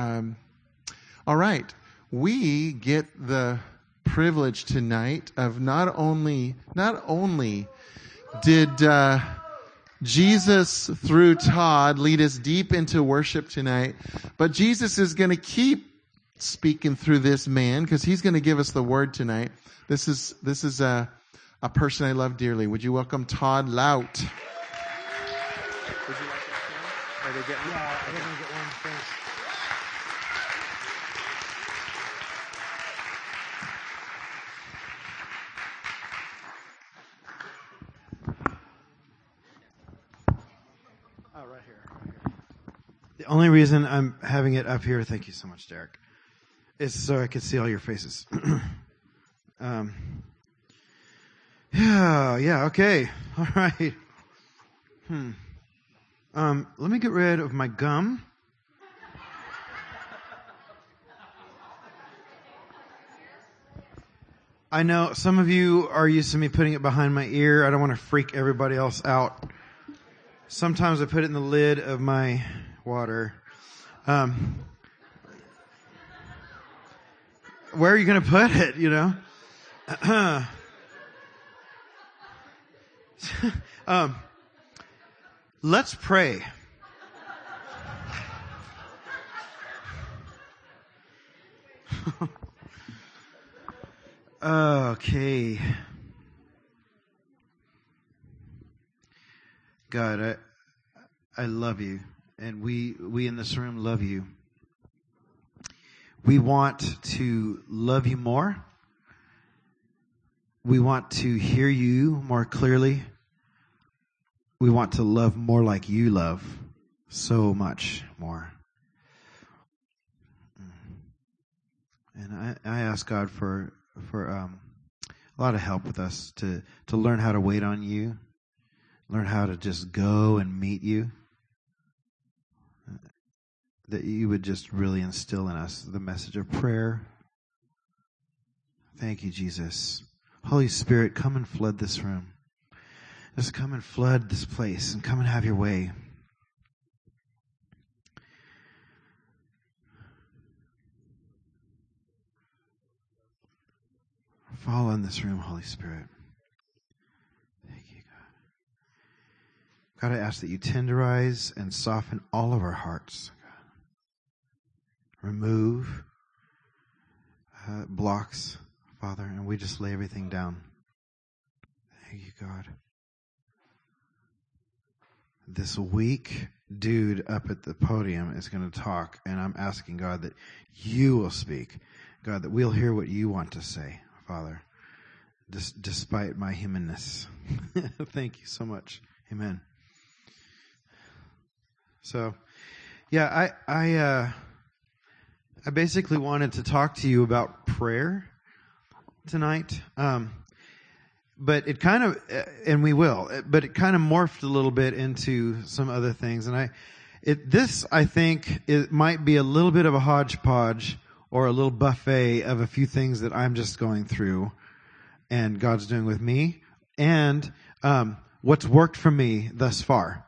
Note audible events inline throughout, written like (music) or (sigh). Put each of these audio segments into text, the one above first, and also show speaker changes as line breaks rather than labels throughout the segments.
Um, all right. We get the privilege tonight of not only, not only did, uh, Jesus through Todd lead us deep into worship tonight, but Jesus is going to keep speaking through this man because he's going to give us the word tonight. This is, this is a, a person I love dearly. Would you welcome Todd Lout? Would you like that? Are they getting?
Yeah, I think I get one. Thanks. Oh, right here. Right here. The only reason I'm having it up here, thank you so much, Derek, is so I can see all your faces. (clears throat) um, yeah, yeah, okay. (laughs) All right. Hmm. Um, let me get rid of my gum. I know some of you are used to me putting it behind my ear. I don't want to freak everybody else out. Sometimes I put it in the lid of my water. Um, where are you going to put it, you know? (clears throat) um, let's pray. (laughs) okay. God, I, I love you. And we, we in this room love you. We want to love you more. We want to hear you more clearly. We want to love more like you love, so much more. And I, I ask God for for um, a lot of help with us to to learn how to wait on you, learn how to just go and meet you. That you would just really instill in us the message of prayer. Thank you, Jesus. Holy Spirit, come and flood this room. Just come and flood this place and come and have your way. Fall in this room, Holy Spirit. Thank you, God. God, I ask that you tenderize and soften all of our hearts. Remove uh, blocks, Father, and we just lay everything down. Thank you, God. This weak dude up at the podium is going to talk, and I'm asking God that you will speak. God, that we'll hear what you want to say, Father, dis- despite my humanness. (laughs) Thank you so much. Amen. So, yeah, I, I, uh, I basically wanted to talk to you about prayer tonight. Um, but it kind of, and we will, but it kind of morphed a little bit into some other things. And I, it, this, I think, it might be a little bit of a hodgepodge or a little buffet of a few things that I'm just going through and God's doing with me and, um, what's worked for me thus far.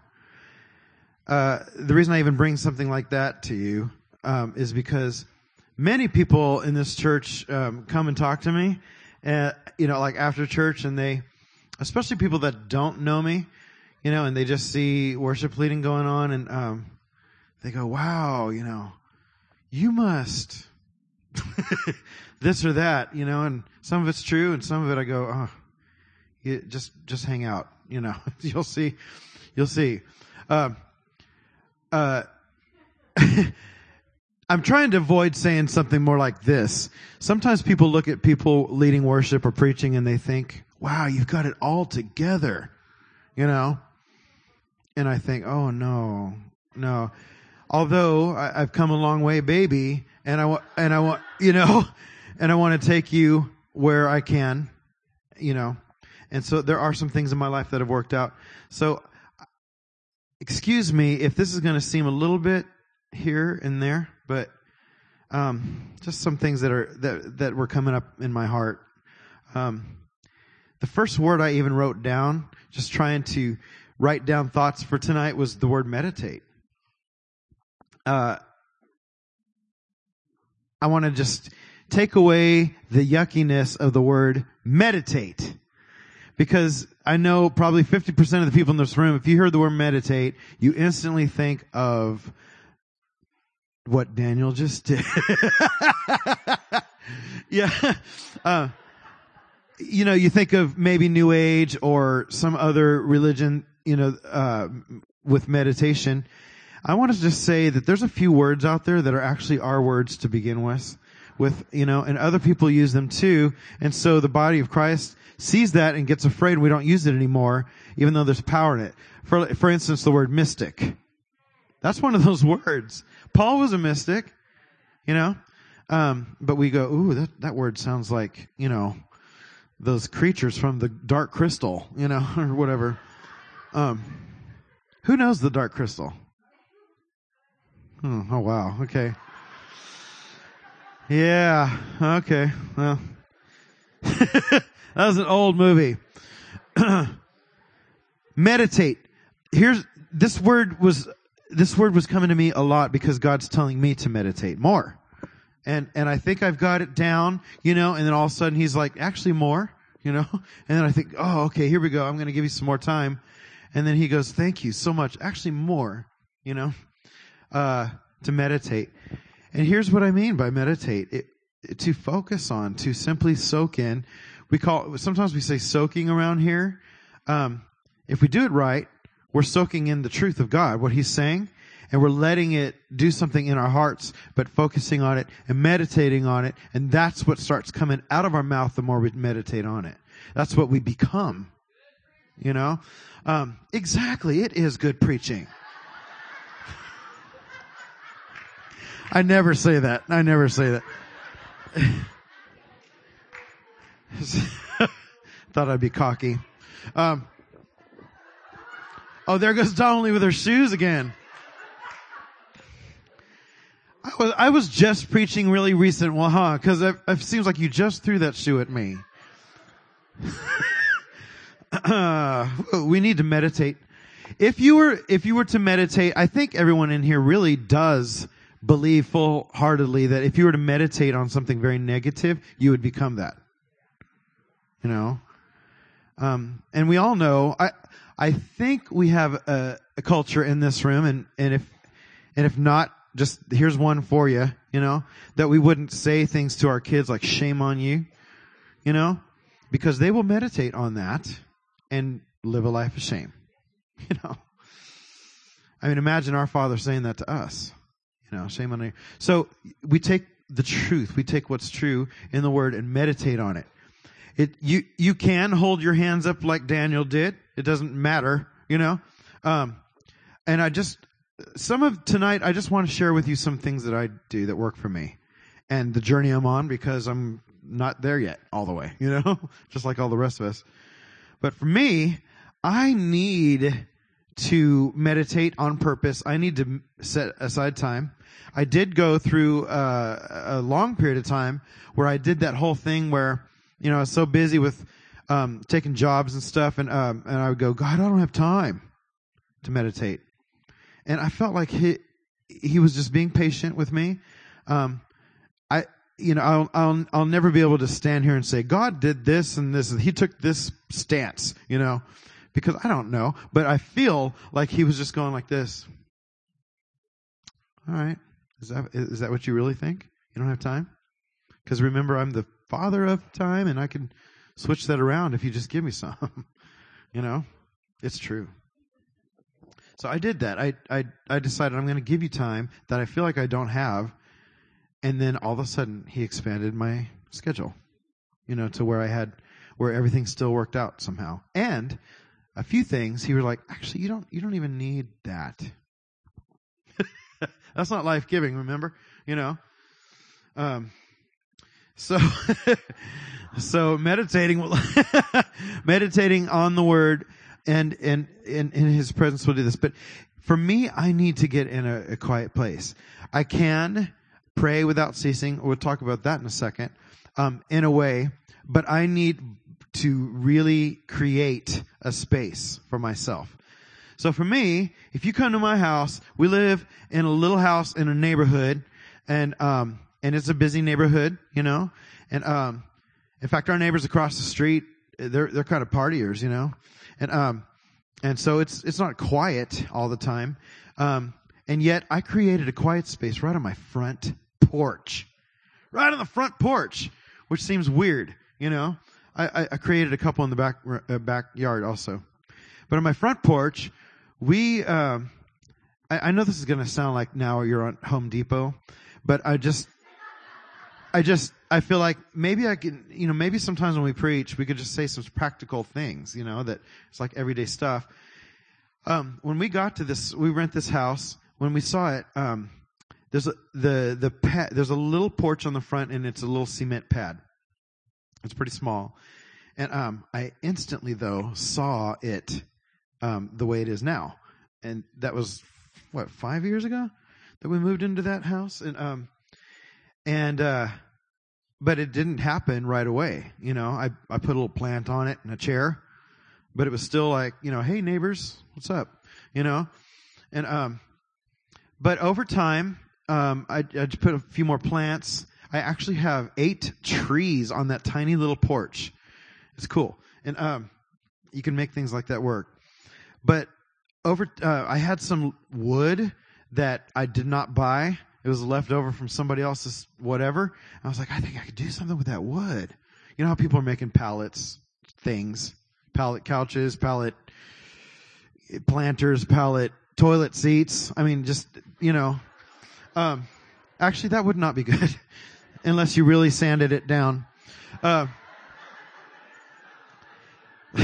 Uh, the reason I even bring something like that to you, um, is because many people in this church, um, come and talk to me uh, you know, like after church and they, especially people that don't know me, you know, and they just see worship leading going on and, um, they go, wow, you know, you must (laughs) this or that, you know, and some of it's true and some of it I go, oh, you just, just hang out, you know, (laughs) you'll see, you'll see. Um, uh, uh, (laughs) I'm trying to avoid saying something more like this. Sometimes people look at people leading worship or preaching and they think, wow, you've got it all together, you know? And I think, oh no, no. Although I, have come a long way, baby, and I want, and I want, you know, (laughs) and I want to take you where I can, you know. And so there are some things in my life that have worked out. So, excuse me if this is going to seem a little bit here and there, but um, just some things that are that that were coming up in my heart. Um, the first word I even wrote down, just trying to write down thoughts for tonight, was the word meditate. Uh, I want to just take away the yuckiness of the word meditate. Because I know probably 50% of the people in this room, if you heard the word meditate, you instantly think of what Daniel just did. (laughs) yeah. Uh, you know, you think of maybe New Age or some other religion, you know, uh, with meditation. I want to just say that there's a few words out there that are actually our words to begin with, with, you know, and other people use them too. And so the body of Christ sees that and gets afraid we don't use it anymore, even though there's power in it. For, for instance, the word mystic. That's one of those (laughs) words. Paul was a mystic, you know, um, but we go, ooh, that, that word sounds like, you know, those creatures from the dark crystal, you know, (laughs) or whatever. Um, who knows the dark crystal? Oh, oh wow. Okay. Yeah. Okay. Well, (laughs) that was an old movie. (clears throat) Meditate. Here's this word was this word was coming to me a lot because God's telling me to meditate more. And and I think I've got it down, you know, and then all of a sudden he's like, actually more, you know? (laughs) And then I think, oh, okay, here we go. I'm going to give you some more time. And then he goes, thank you so much. Actually more, you know? uh, to meditate. And here's what I mean by meditate. It, it, to focus on, to simply soak in. We call, sometimes we say soaking around here. Um, if we do it right, we're soaking in the truth of God, what He's saying, and we're letting it do something in our hearts, but focusing on it and meditating on it, and that's what starts coming out of our mouth the more we meditate on it. That's what we become. You know? Um, exactly. It is good preaching. I never say that. I never say that. (laughs) Thought I'd be cocky. Um, oh, there goes Donnelly with her shoes again. I was I was just preaching really recent, well, huh? Because it, it seems like you just threw that shoe at me. uh, (laughs) we need to meditate. If you were if you were to meditate, I think everyone in here really does believe full heartedly that if you were to meditate on something very negative, you would become that. You know? Um, and we all know, I, I think we have a, a culture in this room, and, and if, and if not, just here's one for you, you know, that we wouldn't say things to our kids like shame on you, you know, because they will meditate on that and live a life of shame, (laughs) you know. I mean, imagine our father saying that to us. You know, shame on you. So we take the truth, we take what's true in the word and meditate on it. It you you can hold your hands up like Daniel did. It doesn't matter, you know. Um, and I just some of tonight I just want to share with you some things that I do that work for me and the journey I'm on because I'm not there yet all the way, you know, (laughs) just like all the rest of us. But for me, I need to meditate on purpose. I need to set aside time. I did go through uh, a long period of time where I did that whole thing where, you know, I was so busy with um, taking jobs and stuff, and um, and I would go, God, I don't have time to meditate, and I felt like he he was just being patient with me. Um, I you know I'll I'll I'll never be able to stand here and say God did this and this and He took this stance, you know, because I don't know, but I feel like He was just going like this. All right. Is that is that what you really think? You don't have time? Because remember, I'm the father of time, and I can switch that around if you just give me some. (laughs) you know, it's true. So I did that. I I I decided I'm going to give you time that I feel like I don't have, and then all of a sudden he expanded my schedule. You know, to where I had where everything still worked out somehow, and a few things he was like, actually, you don't you don't even need that. (laughs) That's not life giving, remember? You know? Um, so, (laughs) so meditating, (laughs) meditating on the word and, and, in his presence will do this. But for me, I need to get in a, a quiet place. I can pray without ceasing. We'll talk about that in a second. Um, in a way, but I need to really create a space for myself. So for me, if you come to my house, we live in a little house in a neighborhood, and um, and it's a busy neighborhood, you know. And um, in fact, our neighbors across the street, they're they're kind of partiers, you know. And um, and so it's it's not quiet all the time. Um, and yet I created a quiet space right on my front porch, right on the front porch, which seems weird, you know. I, I created a couple in the back uh, backyard also, but on my front porch, we. Um, I, I know this is going to sound like now you're on Home Depot, but I just, I just, I feel like maybe I can, you know, maybe sometimes when we preach, we could just say some practical things, you know, that it's like everyday stuff. Um, when we got to this, we rent this house. When we saw it, um, there's a, the the there's a little porch on the front, and it's a little cement pad. It's pretty small, and um, I instantly though saw it um, the way it is now, and that was what five years ago that we moved into that house, and um, and uh, but it didn't happen right away. You know, I I put a little plant on it and a chair, but it was still like you know, hey neighbors, what's up? You know, and um, but over time, um, I I just put a few more plants. I actually have eight trees on that tiny little porch. It's cool, and um, you can make things like that work. But over, uh, I had some wood that I did not buy. It was left over from somebody else's whatever. I was like, I think I could do something with that wood. You know how people are making pallets, things, pallet couches, pallet planters, pallet toilet seats. I mean, just, you know, um, actually that would not be good (laughs) unless you really sanded it down. Uh, (laughs)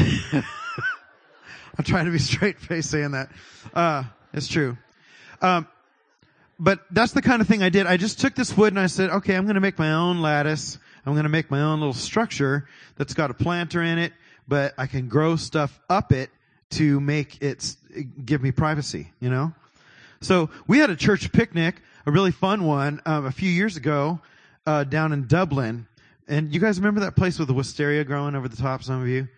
I'm trying to be (laughs) straight faced saying that. Uh, it's true. Um, but that's the kind of thing I did. I just took this wood and I said, okay, I'm going to make my own lattice. I'm going to make my own little structure that's got a planter in it, but I can grow stuff up it to make it give me privacy, you know? So we had a church picnic, a really fun one, um, a few years ago, uh, down in Dublin. And you guys remember that place with the wisteria growing over the top, some of you?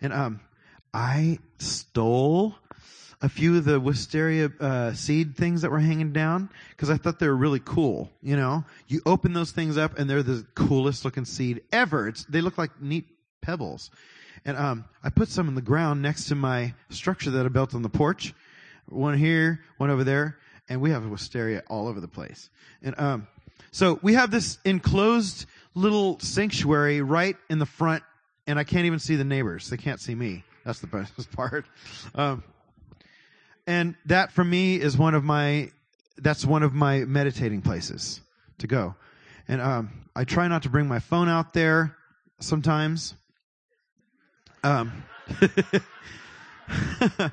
And, um, I stole a few of the wisteria uh, seed things that were hanging down because I thought they were really cool. You know, you open those things up and they're the coolest looking seed ever. It's, they look like neat pebbles. And um, I put some in the ground next to my structure that I built on the porch. One here, one over there, and we have wisteria all over the place. And um, so we have this enclosed little sanctuary right in the front, and I can't even see the neighbors. They can't see me. That's the best (laughs) part. Um, and that for me is one of my, that's one of my meditating places to go. And um, I try not to bring my phone out there sometimes. Um, (laughs)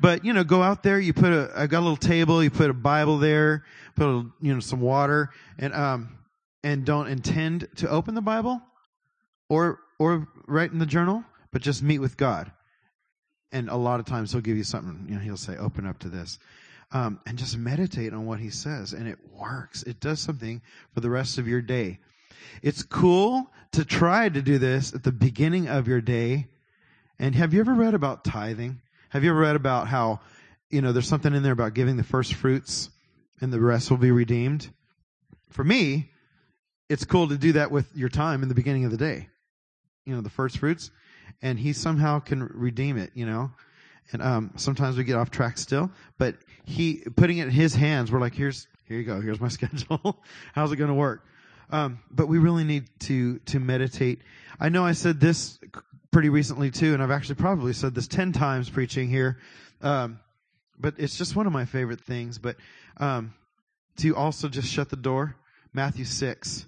but you know, go out there. You put a, I got a little table. You put a Bible there. Put a, you know some water, and um, and don't intend to open the Bible, or or write in the journal, but just meet with God and a lot of times he'll give you something, you know, he'll say, open up to this. Um, and just meditate on what he says. And it works. It does something for the rest of your day. It's cool to try to do this at the beginning of your day. And have you ever read about tithing? Have you ever read about how, you know, there's something in there about giving the first fruits and the rest will be redeemed? For me, it's cool to do that with your time in the beginning of the day. You know, the first fruits and he somehow can redeem it, you know. And um, sometimes we get off track still, but he putting it in his hands. We're like, here's here you go. Here's my (laughs) schedule. How's it going to work? Um, but we really need to to meditate. I know I said this pretty recently too, and I've actually probably said this ten times preaching here. Um, but it's just one of my favorite things. But um, to also just shut the door. Matthew six.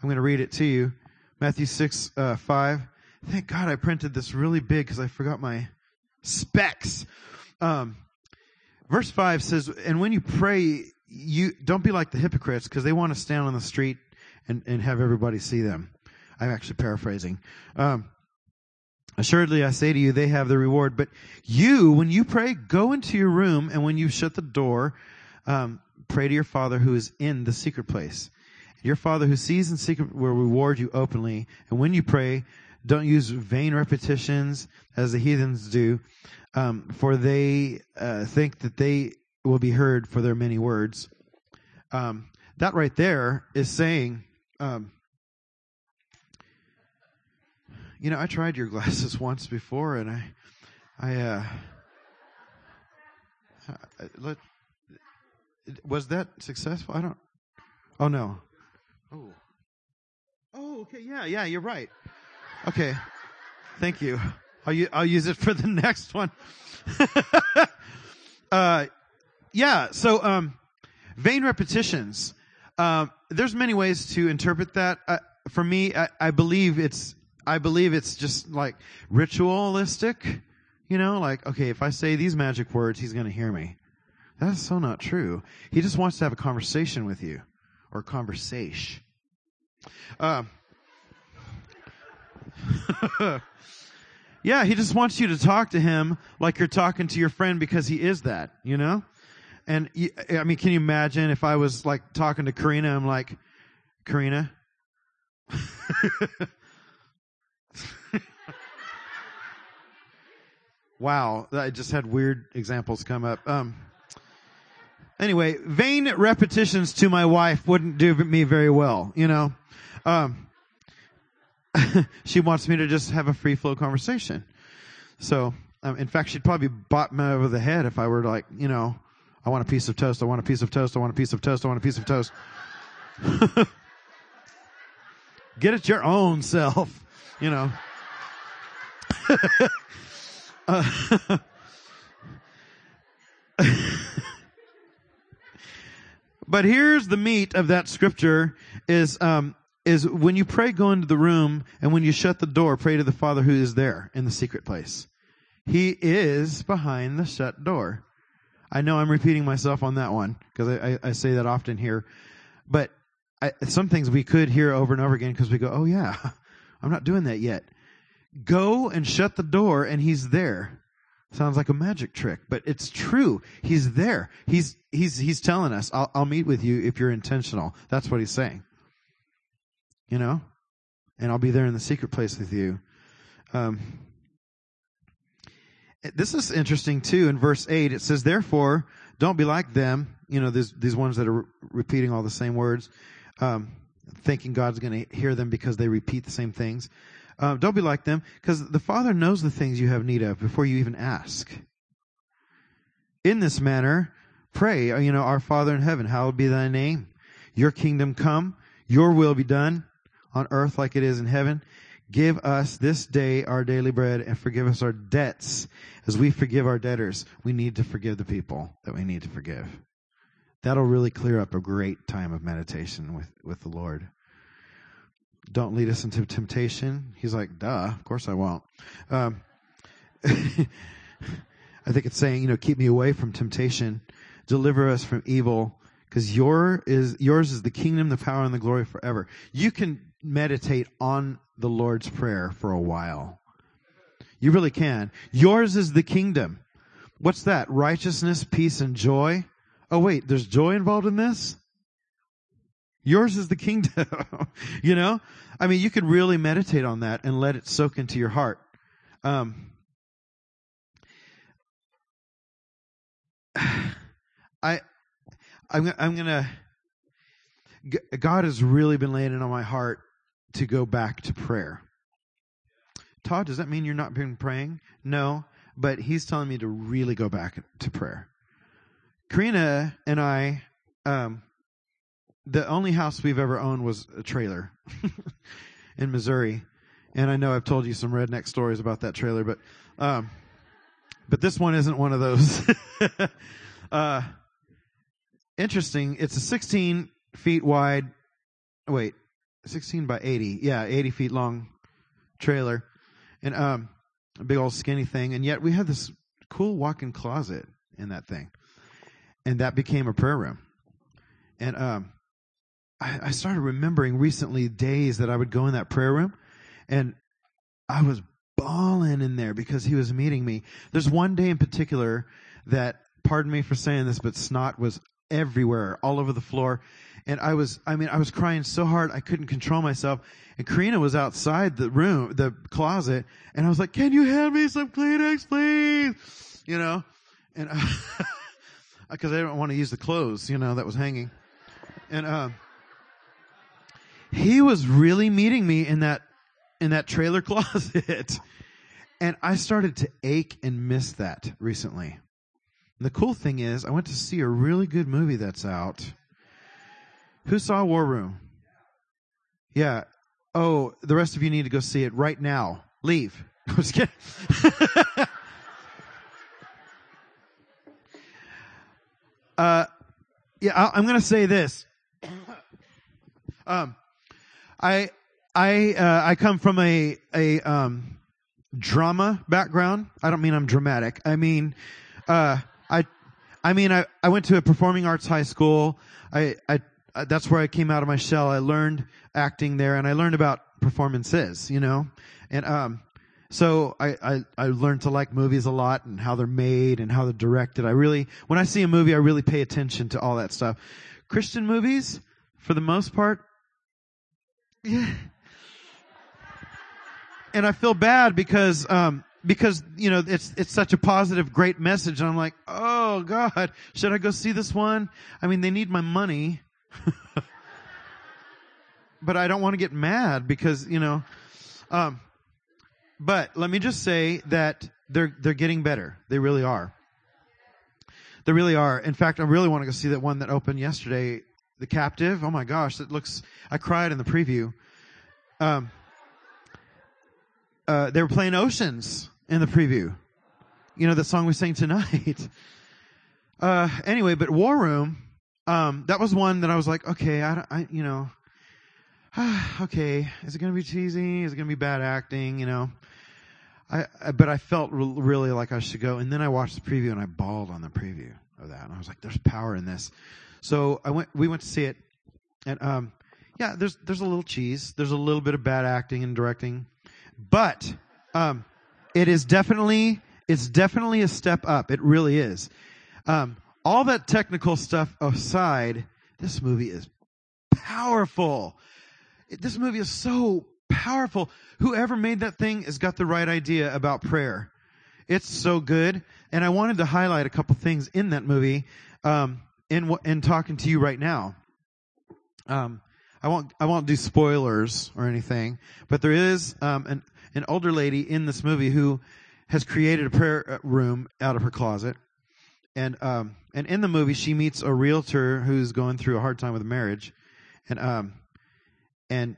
I'm going to read it to you. Matthew six uh, five. Thank God I printed this really big because I forgot my specs. Um, verse 5 says, And when you pray, you don't be like the hypocrites because they want to stand on the street and, and have everybody see them. I'm actually paraphrasing. Um, Assuredly, I say to you, they have the reward. But you, when you pray, go into your room, and when you shut the door, um, pray to your Father who is in the secret place. Your Father who sees in secret will reward you openly. And when you pray, don't use vain repetitions as the heathens do, um, for they uh, think that they will be heard for their many words. Um, that right there is saying, um, you know, I tried your glasses (laughs) once before, and I, I, uh, I- let, was that successful? I don't. Oh no. Oh. Oh, okay. Yeah, yeah. You're right. Okay. Thank you. I'll u- I'll use it for the (laughs) next one. (laughs) uh, yeah. So, um, vain repetitions. Um, there's many ways to interpret that. Uh, for me, I, I believe it's I believe it's just like ritualistic. You know, like okay, if I say these magic words, he's going to hear me. That's so not true. He just wants to have a conversation with you, or conversation. Um, (laughs) yeah, he just wants you to talk to him like you're talking to your friend because he is that, you know? And I mean, can you imagine if I was like talking to Karina? I'm like, Karina? (laughs) wow, I just had weird examples come up. Um, anyway, vain repetitions to my wife wouldn't do me very well, you know? Um, (laughs) she wants me to just have a free flow conversation. So, um, in fact, she'd probably bop me over the head if I were like, you know, I want a piece of toast. I want a piece of toast. I want a piece of toast. I want a piece of toast. (laughs) Get it your own self, (laughs) you know. Uh, but here's the meat of that scripture is um, is when you pray, go into the room, and when you shut the door, pray to the Father who is there in the secret place. He is behind the shut door. I know I'm repeating myself on that one because I, I, I say that often here, but I, some things we could hear over and over again because we go, "Oh yeah, (laughs) I'm not doing that yet." Go and shut the door, and He's there. Sounds like a magic trick, but it's true. He's there. He's he's he's telling us, "I'll, I'll meet with you if you're intentional." That's what He's saying. You know, and I'll be there in the secret place with you. Um, this is interesting too. In verse eight, it says, "Therefore, don't be like them." You know, these these ones that are re- repeating all the same words, um, thinking God's going to hear them because they repeat the same things. Uh, don't be like them, because the Father knows the things you have need of before you even ask. In this manner, pray. You know, our Father in heaven, hallowed be thy name. Your kingdom come. Your will be done on earth like it is in heaven. Give us this day our daily bread and forgive us our debts as we forgive our debtors. We need to forgive the people that we need to forgive. That'll really clear up a great time of meditation with, with the Lord. Don't lead us into temptation. He's like, duh, of course I won't. Um, (laughs) I think it's saying, you know, keep me away from temptation. Deliver us from evil because your is yours is the kingdom, the power, and the glory forever. You can meditate on the Lord's prayer for a while. You really can. Yours is the kingdom. What's that? Righteousness, peace, and joy. Oh wait, there's joy involved in this. Yours is the kingdom. (laughs) you know, I mean, you could really meditate on that and let it soak into your heart. Um, (sighs) I, I'm, I'm gonna. God has really been laying it on my heart to go back to prayer. Todd, does that mean you're not been praying? No, but he's telling me to really go back to prayer. Karina and I, um, the only house we've ever owned was a trailer (laughs) in Missouri, and I know I've told you some redneck stories about that trailer, but um, but this one isn't one of those. (laughs) uh, interesting. It's a 16 feet wide. Wait, 16 by 80. Yeah, 80 feet long trailer, and um, a big old skinny thing. And yet we had this cool walk-in closet in that thing, and that became a prayer room. And um, I, I started remembering recently days that I would go in that prayer room, and I was bawling in there because he was meeting me. There's one day in particular that, pardon me for saying this, but snot was everywhere, all over the floor. And I was, I mean, I was crying so hard I couldn't control myself. And Karina was outside the room, the closet, and I was like, can you hand me some Kleenex, please? You know? And, (laughs) because I didn't want to use the clothes, you know, that was hanging. and um, he was really meeting me in that in that trailer (laughs) closet, and I started to ache and miss that recently. And the cool thing is, I went to see a really good movie that's out. Who saw War Room? Yeah. Oh, the rest of you need to go see it right now. Leave. (laughs) I was kidding. (laughs) uh, yeah, I, am going to say this. (coughs) um, I I uh, I come from a a um, drama background. I don't mean I'm dramatic. I mean, uh, I I mean I I went to a performing arts high school. I I that's where I came out of my shell. I learned acting there, and I learned about performances. You know, and um, so I, I, I learned to like movies a lot and how they're made and how they're directed. I really, when I see a movie, I really pay attention to all that stuff. Christian movies, for the most part, yeah. And I feel bad because, um, because, you know, it's, it's such a positive, great message. And I'm like, oh God, should I go see this one? I mean, they need my money. (laughs) but I don't want to get mad because, you know, um, but let me just say that they're they're getting better. They really are. They really are. In fact, I really want to go see that one that opened yesterday, The Captive. Oh my gosh, it looks. I cried in the preview. Um, uh, they were playing Oceans in the preview. You know the song we sang tonight. (laughs) Uh, anyway, but War Room, um, that was one that I was like, okay, I, I you know, (sighs) okay, is it going to be cheesy? Is it going to be bad acting? You know, I, I but I felt re- really like I should go. And then I watched the preview and I bawled on the preview of that. And I was like, there's power in this. So I went, we went to see it and, um, yeah, there's, there's a little cheese. There's a little bit of bad acting and directing, but, um, it is definitely, it's definitely a step up. It really is. Um, all that technical stuff aside, this movie is powerful this movie is so powerful. Whoever made that thing has got the right idea about prayer. It's so good. And I wanted to highlight a couple things in that movie, um, in, in talking to you right now. Um, I won't, I won't do spoilers or anything, but there is, um, an, an older lady in this movie who has created a prayer uh, room out of her closet. And, um, and in the movie, she meets a realtor who's going through a hard time with marriage. And, um, and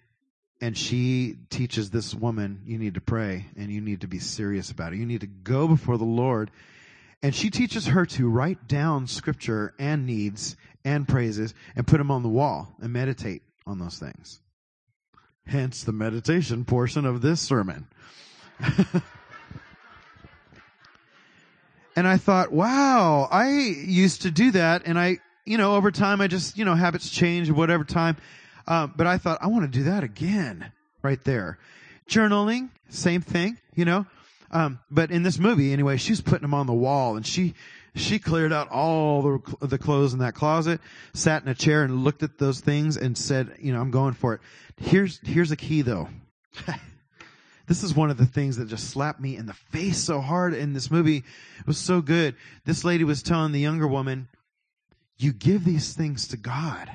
and she teaches this woman you need to pray and you need to be serious about it. You need to go before the lord. And she teaches her to write down scripture and needs and praises and put them on the wall and meditate on those things. Hence the meditation portion of this sermon (laughs) and i thought wow i used to do that and i you know over time i just you know habits change whatever time um, but I thought, I want to do that again right there. Journaling, same thing, you know. Um, but in this movie, anyway, she's putting them on the wall and she, she cleared out all the, the clothes in that closet, sat in a chair and looked at those things and said, you know, I'm going for it. Here's, here's a key though. (laughs) this is one of the things that just slapped me in the face so hard in this movie. It was so good. This lady was telling the younger woman, you give these things to God.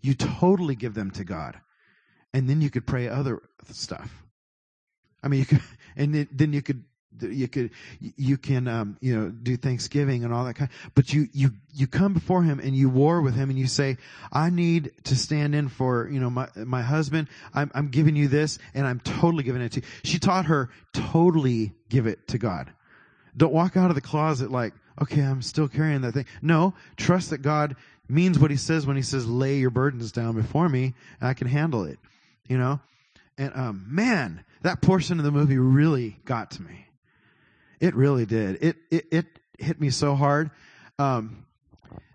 You totally give them to God. And then you could pray other stuff. I mean, you could, (laughs) and then you could, you could, you can, um, you know, do Thanksgiving and all that kind. But you, you, you come before Him and you war with Him and you say, "I need to stand in for, you know, my my husband. I'm I'm giving you this, and I'm totally giving it to you." She taught her totally give it to God. Don't walk out of the closet like, "Okay, I'm still carrying that thing." No, trust that God means what he says when he says, lay your burdens down before me and I can handle it, you know? And, um, man, that portion of the movie really got to me. It really did. It, it, it hit me so hard. Um,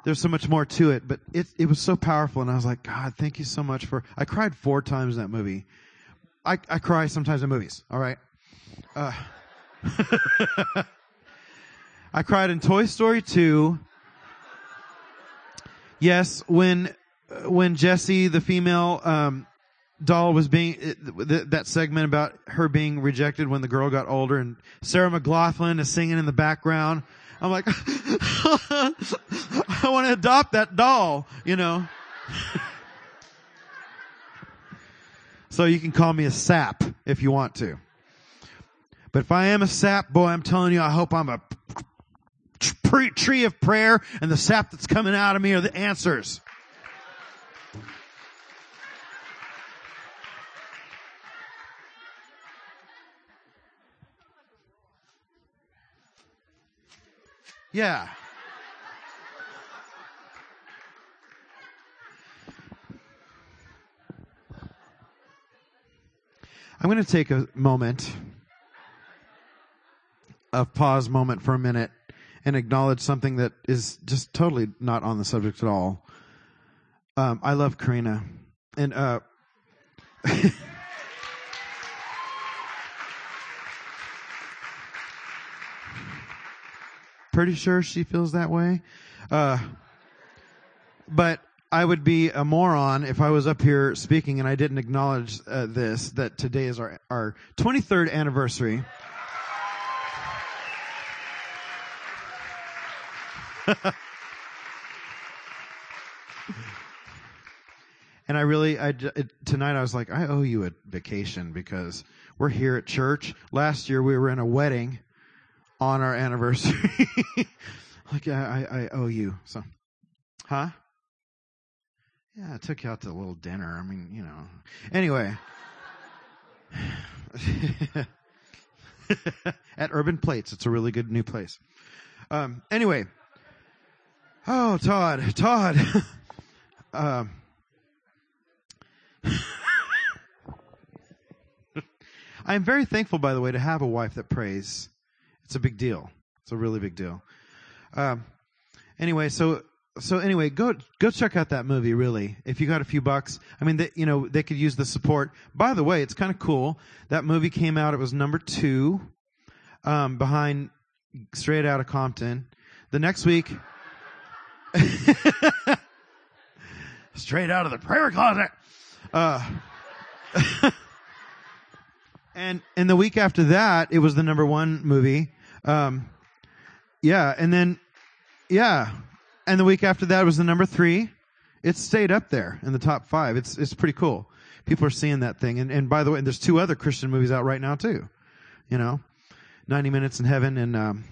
there's so much more to it, but it, it was so powerful. And I was like, God, thank you so much for, I cried four times in that movie. I, I cry sometimes in movies. All right. Uh, (laughs) I cried in Toy Story 2 Yes, when when Jessie, the female um, doll, was being that segment about her being rejected when the girl got older, and Sarah McLachlan is singing in the background. I'm like, (laughs) I want to adopt that doll, you know. (laughs) so you can call me a sap if you want to. But if I am a sap, boy, I'm telling you, I hope I'm a tree of prayer and the sap that's coming out of me are the answers. Yeah. I'm going to take a moment, a pause moment for a minute, and acknowledge something that is just totally not on the subject at all. Um, I love Karina, and uh, (laughs) pretty sure she feels that way. Uh, but I would be a moron if I was up here speaking and I didn't acknowledge uh, this that today is our our 23rd anniversary. (laughs) and I really, I it, tonight I was like, I owe you a vacation because we're here at church. Last year we were in a wedding on our anniversary. (laughs) like I, I owe you. So, huh? Yeah, I took you out to a little dinner. I mean, you know. Anyway. (laughs) At Urban Plates. It's a really good new place. Um, anyway. Oh, Todd. Todd. (laughs) um, I'm very thankful, by the way, to have a wife that prays. It's a big deal. It's a really big deal. Um, anyway, so so anyway, go go check out that movie. Really, if you got a few bucks, I mean, they, you know, they could use the support. By the way, it's kind of cool. That movie came out. It was number two, um, behind Straight Out of Compton. The next week, (laughs) straight out of the prayer closet. Uh, (laughs) and and the week after that, it was the number one movie. Um, yeah, and then, yeah, and the week after that was the number three. It stayed up there in the top five. It's it's pretty cool. People are seeing that thing. And and by the way, there's two other Christian movies out right now too. You know, 90 Minutes in Heaven and um,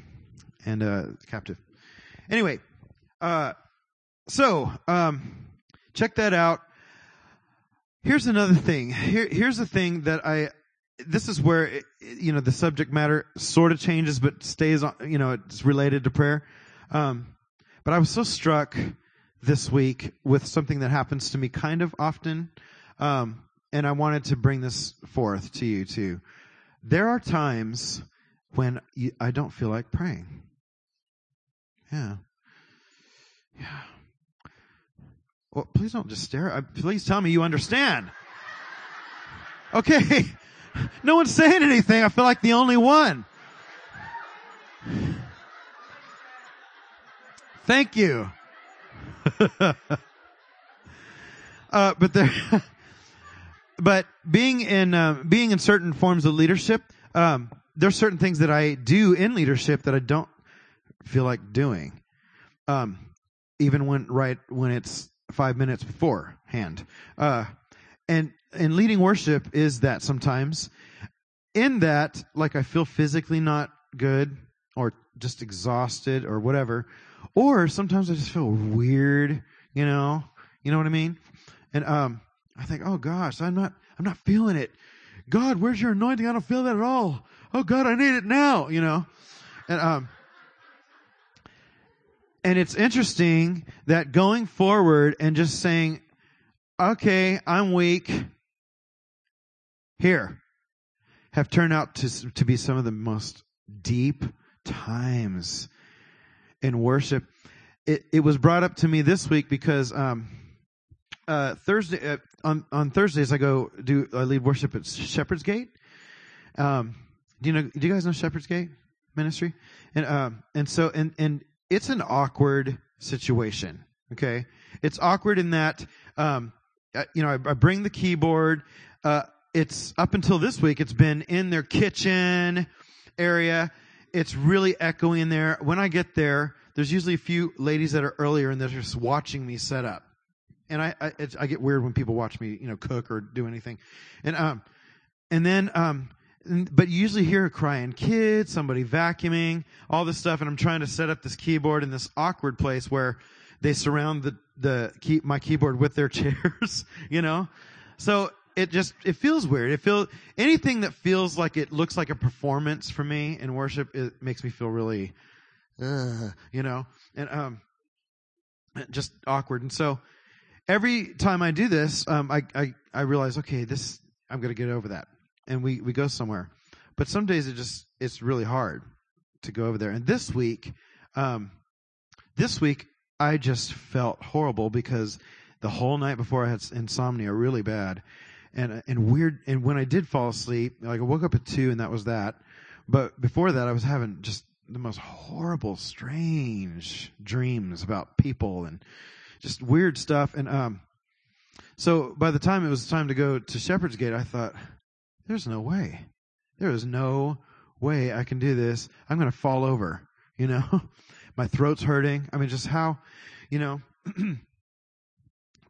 and uh, Captive. Anyway, uh, so um, check that out. Here's another thing. Here, here's the thing that I this is where it, you know the subject matter sort of changes, but stays on. You know, it's related to prayer. Um, but I was so struck this week with something that happens to me kind of often, um, and I wanted to bring this forth to you too. There are times when you, I don't feel like praying. Yeah, yeah. Well, please don't just stare. Please tell me you understand. (laughs) Okay. No one's saying anything. I feel like the only one. Thank you. (laughs) uh, but there, (laughs) but being in uh, being in certain forms of leadership, um, there's certain things that I do in leadership that I don't feel like doing, um, even when right when it's five minutes beforehand. Uh, and and leading worship is that sometimes. In that, like I feel physically not good or just exhausted or whatever. Or sometimes I just feel weird, you know, you know what I mean? And, um, I think, oh gosh, I'm not, I'm not feeling it. God, where's your anointing? I don't feel that at all. Oh God, I need it now, you know? And, um, and it's interesting that going forward and just saying, okay, I'm weak here have turned out to, to be some of the most deep times in worship. It, it was brought up to me this week because um, uh, Thursday uh, on on Thursdays I go do I lead worship at Shepherd's Gate. Um, do you know? Do you guys know Shepherd's Gate ministry? And um, and so and and it's an awkward situation. Okay, it's awkward in that um, uh, you know I, I bring the keyboard. Uh, it's up until this week, it's been in their kitchen area. It's really echoing in there. When I get there, there's usually a few ladies that are earlier and they're just watching me set up. and I I, I get weird when people watch me, you know, cook or do anything, and um, and then um, but you usually hear a crying kid, somebody vacuuming, all this stuff, and I'm trying to set up this keyboard in this awkward place where they surround the the key, my keyboard with their (laughs) chairs, you know, so it just it feels weird. It feels anything that feels like it looks like a performance for me in worship. It makes me feel really, uh, you know, and um, just awkward. And so every time I do this, um, I I I realize okay, this I'm going to get over that, and we we go somewhere. But some days it just it's really hard to go over there. And this week, um, this week I just felt horrible because the whole night before I had insomnia really bad, and and weird. And when I did fall asleep, like I woke up at two, and that was that. But before that, I was having just the most horrible, strange dreams about people and just weird stuff. And um, so by the time it was time to go to Shepherd's Gate, I thought, "There's no way. There is no way I can do this. I'm going to fall over." (laughs) You know, my throat's hurting. I mean, just how, you know. (clears throat)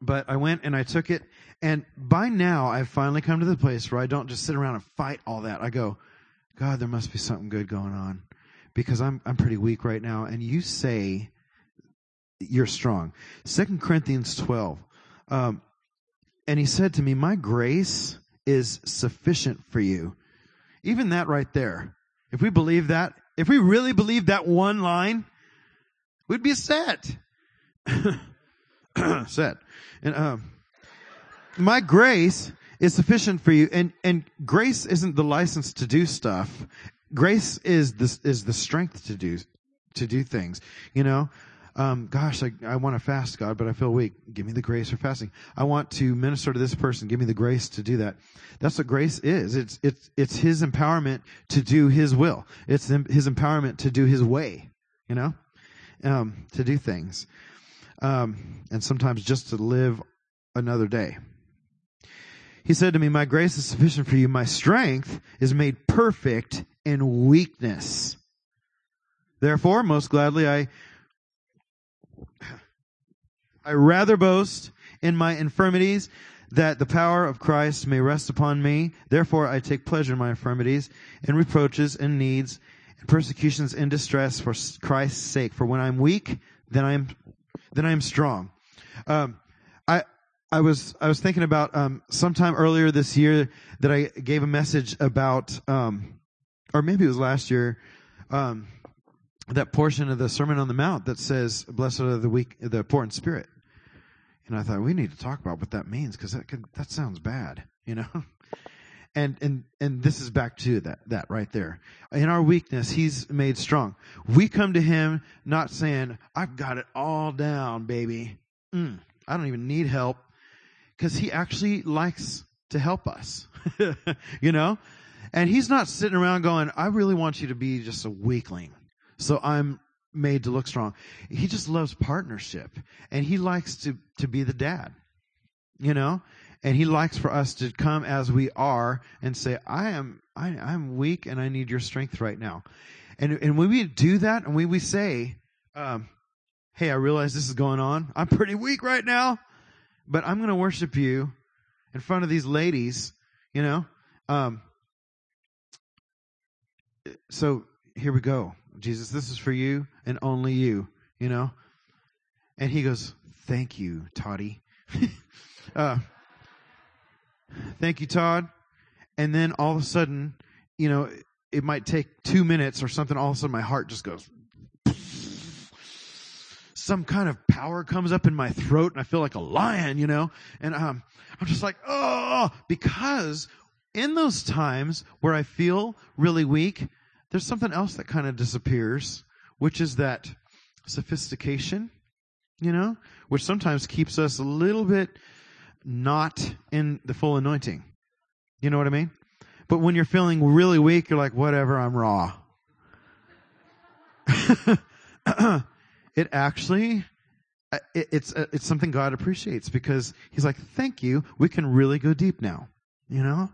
but I went and I took it, and by now I've finally come to the place where I don't just sit around and fight all that. I go, God, there must be something good going on, because I'm I'm pretty weak right now, and you say you're strong. Second Corinthians twelve, um, and he said to me, "My grace is sufficient for you." Even that right there, if we believe that, if we really believe that one line, we'd be set. (laughs) set. And um, my grace is sufficient for you, and and grace isn't the license to do stuff. Grace is the is the strength to do to do things. You know, um, gosh, I, I want to fast, God, but I feel weak. Give me the grace for fasting. I want to minister to this person. Give me the grace to do that. That's what grace is. It's it's it's His empowerment to do His will. It's His empowerment to do His way. You know, um, to do things, um, and sometimes just to live another day. He said to me, My grace is sufficient for you. My strength is made perfect in weakness. Therefore, most gladly, I, I rather boast in my infirmities that the power of Christ may rest upon me. Therefore, I take pleasure in my infirmities, in reproaches, and needs, and persecutions, and distress for Christ's sake. For when I'm weak, then I am, then I am strong. Um, I, was I was thinking about um, sometime earlier this year that I gave a message about, um, or maybe it was last year, um, that portion of the Sermon on the Mount that says, "Blessed are the weak, the poor in spirit." And I thought we need to talk about what that means because that could that sounds bad, you know. (laughs) And and and this is back to that that right there. In our weakness, He's made strong. We come to Him not saying, "I've got it all down, baby. Mm, I don't even need help." Because he actually likes to help us, (laughs) you know? And he's not sitting around going, I really want you to be just a weakling. So I'm made to look strong. He just loves partnership and he likes to, to be the dad, you know? And he likes for us to come as we are and say, I am, I, I'm weak and I need your strength right now. And, and when we do that and when we say, um, Hey, I realize this is going on. I'm pretty weak right now but I'm going to worship you in front of these ladies, you know. Um, so here we go, Jesus. This is for you and only you, you know. And he goes, "Thank you, Toddy. (laughs) uh, thank you, Todd." And then all of a sudden, you know, it might take two minutes or something. All of a sudden, my heart just goes some kind of power comes up in my throat and I feel like a lion, you know? And um, I'm just like, oh, because in those times where I feel really weak, there's something else that kind of disappears, which is that sophistication, you know, which sometimes keeps us a little bit not in the full anointing. You know what I mean? But when you're feeling really weak, you're like, whatever, I'm raw. (laughs) (clears throat) (clears throat) it actually it, it's uh, it's something God appreciates because He's like, "Thank you. We can really go deep now." You know,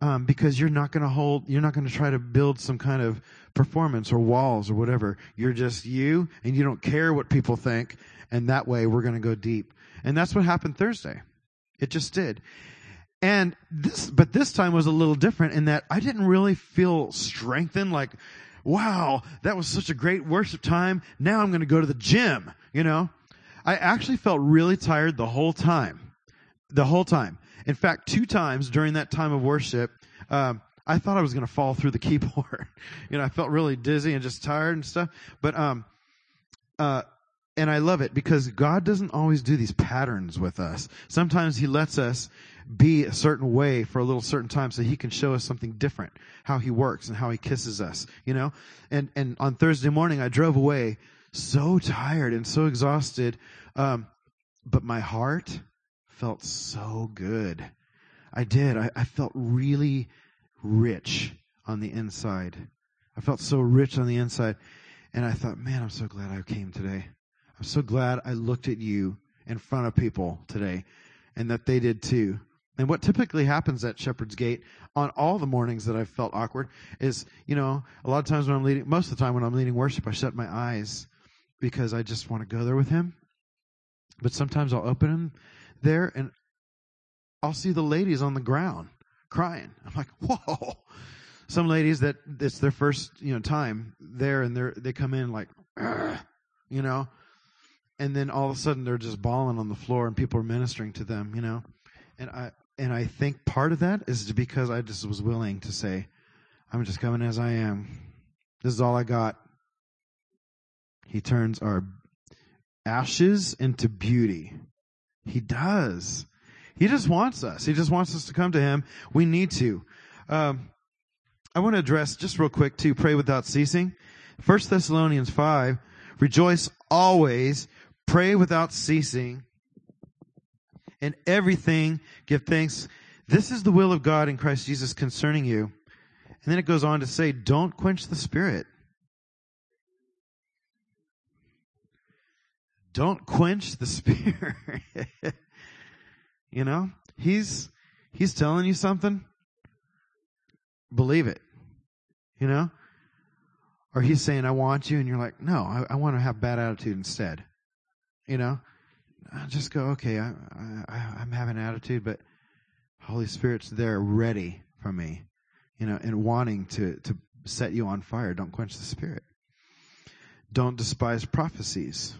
um, because you're not going to hold, you're not going to try to build some kind of performance or walls or whatever. You're just you, and you don't care what people think, and that way we're going to go deep. And that's what happened Thursday. It just did. And this, but this time was a little different in that I didn't really feel strengthened like, wow, that was such a great worship time. Now I'm going to go to the gym, you know? I actually felt really tired the whole time. The whole time. In fact, two times during that time of worship, um, I thought I was going to fall through the (laughs) keyboard. you know, I felt really dizzy and just tired and stuff. But, um, uh, and I love it because God doesn't always do these patterns with us. Sometimes He lets us be a certain way for a little certain time so He can show us something different, how He works and how He kisses us, you know? And, and on Thursday morning, I drove away so tired and so exhausted. Um, but my heart felt so good. I did. I, I felt really rich on the inside. I felt so rich on the inside. And I thought, man, I'm so glad I came today. I'm so glad I looked at you in front of people today and that they did too. And what typically happens at Shepherd's Gate on all the mornings that I've felt awkward is, you know, a lot of times when I'm leading, most of the time when I'm leading worship, I shut my eyes because I just want to go there with Him. But sometimes I'll open them there and I'll see the ladies on the ground crying. I'm like, (laughs) whoa. Some ladies that it's their first, you know, time there and they're, they come in like, you know, and then all of a sudden they're just bawling on the floor and people are ministering to them, you know. And I and I think part of that is because I just was willing to say, I'm just coming as I am. This is all I got. He turns our ashes into beauty. He does. He just wants us. He just wants us to come to Him. We need to. Um, I want to address just real quick to pray without ceasing. First Thessalonians five, rejoice always, pray without ceasing, and everything give thanks. This is the will of God in Christ Jesus concerning you. And then it goes on to say, don't quench the spirit. Don't quench the (laughs) spirit. you know, he's, he's telling you something. Believe it. You know? Or he's saying, I want you, and you're like, no, I, I want to have bad attitude instead. You know? I just go, okay, I, I, I'm having an attitude, but Holy Spirit's there ready for me, you know, and wanting to, to set you on fire. Don't quench the Spirit. Don't despise prophecies.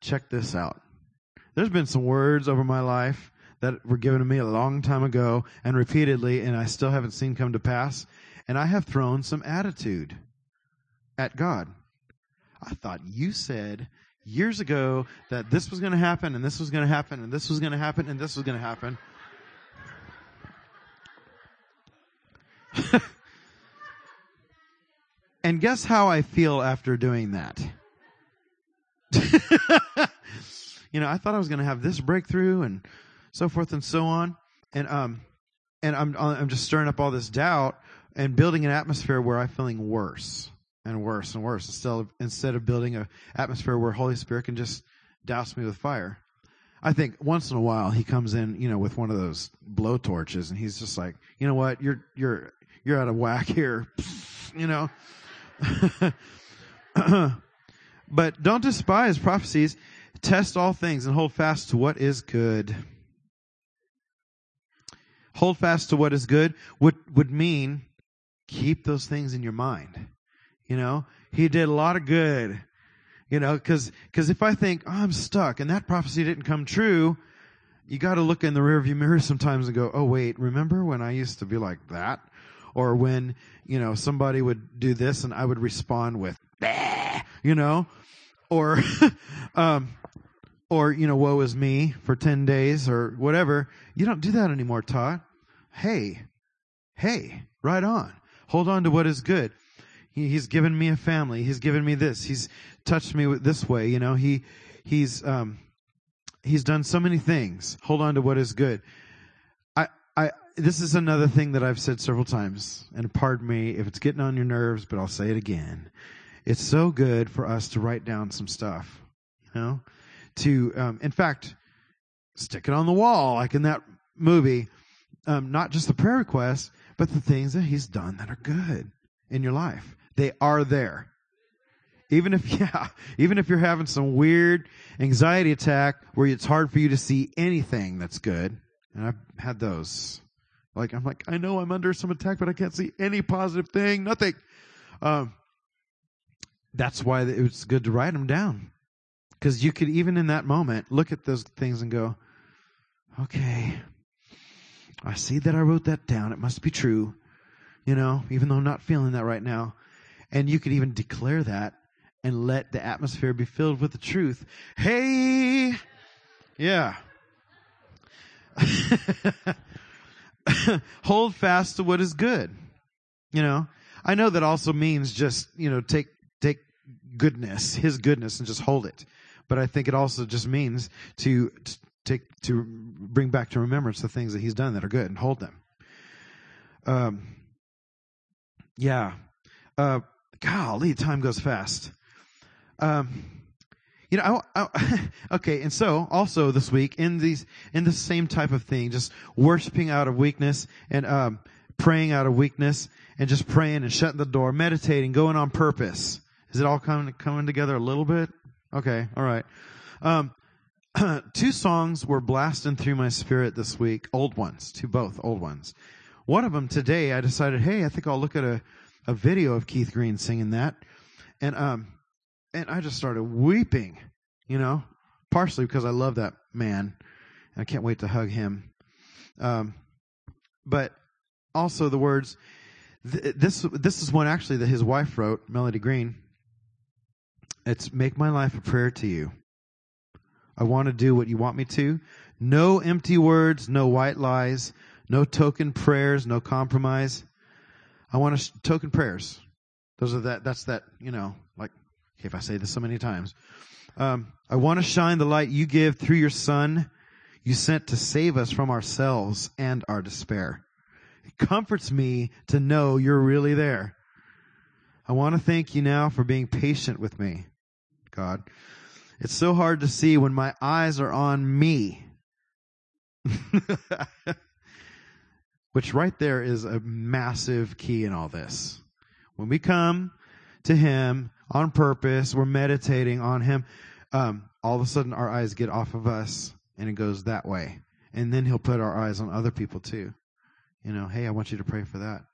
Check this out. There's been some words over my life that were given to me a long time ago and repeatedly, and I still haven't seen come to pass. And I have thrown some attitude at God. I thought you said years ago that this was going to happen and this was going to happen and this was going to happen and this was going to happen. (laughs) and guess how I feel after doing that? (laughs) you know, I thought I was going to have this breakthrough and so forth and so on. And, um, and I'm, I'm just stirring up all this doubt and building an atmosphere where I'm feeling worse and worse and worse instead of, instead of building an atmosphere where Holy Spirit can just douse me with fire. I think once in a while he comes in, you know, with one of those blow torches and he's just like, you know what, you're, you're, you're out of whack here, (laughs) you know. (laughs) but don't despise prophecies. Test all things and hold fast to what is good. Hold fast to what is good would, would mean keep those things in your mind. You know, he did a lot of good. You know, cause, cause if I think, oh, I'm stuck and that prophecy didn't come true, you gotta look in the rearview mirror sometimes and go, oh wait, remember when I used to be like that? Or when, you know, somebody would do this and I would respond with, bah, you know, or, (laughs) um, or, you know, woe is me for 10 days or whatever. You don't do that anymore, Todd. Hey, hey, right on. Hold on to what is good. He, he's given me a family. He's given me this. He's touched me this way. You know, he, he's, um, he's done so many things. Hold on to what is good. I, I, this is another thing that I've said several times, and pardon me if it's getting on your nerves, but I'll say it again. It's so good for us to write down some stuff, you know, to, um, in fact, stick it on the wall, like in that movie. Um, not just the prayer requests, but the things that he's done that are good in your life. They are there. even if (laughs) yeah, even if you're having some weird anxiety attack where it's hard for you to see anything that's good, and I've had those. Like I'm like I know I'm under some attack, but I can't see any positive thing, nothing. Um, that's why it was good to write them down, because you could even in that moment look at those things and go, okay, I see that I wrote that down. It must be true, you know, even though I'm not feeling that right now. And you could even declare that and let the atmosphere be filled with the truth. Hey, yeah. (laughs) Hold fast to what is good. You know, I know that also means just, you know, take, take goodness, his goodness and just hold it. But I think it also just means to, to take, to bring back to remembrance the things that he's done that are good and hold them. Um, yeah. Uh, golly, time goes fast. Um, you know, I, I, (laughs) okay, and so also this week in these in the same type of thing, just worshiping out of weakness and um, praying out of weakness and just praying and shutting the door, meditating, going on purpose. Is it all coming coming together a little bit? Okay, all right. Um, (clears throat) two songs were blasting through my spirit this week, old ones, two both old ones. One of them today, I decided, hey, I think I'll look at a, a video of Keith Green singing that, and um, and I just started weeping, you know, partially because I love that man, and I can't wait to hug him. Um, but also the words. Th- this this is one actually that his wife wrote, Melody Green. It's make my life a prayer to you. I want to do what you want me to. No empty words, no white lies, no token prayers, no compromise. I want to token prayers. Those are that. That's that. You know, like okay, if I say this so many times, um, I want to shine the light you give through your Son, you sent to save us from ourselves and our despair. It comforts me to know you're really there. I want to thank you now for being patient with me, God. It's so hard to see when my eyes are on me. (laughs) Which right there is a massive key in all this. When we come to Him on purpose, we're meditating on Him, um, all of a sudden our eyes get off of us and it goes that way. And then He'll put our eyes on other people too. You know, hey, I want you to pray for that.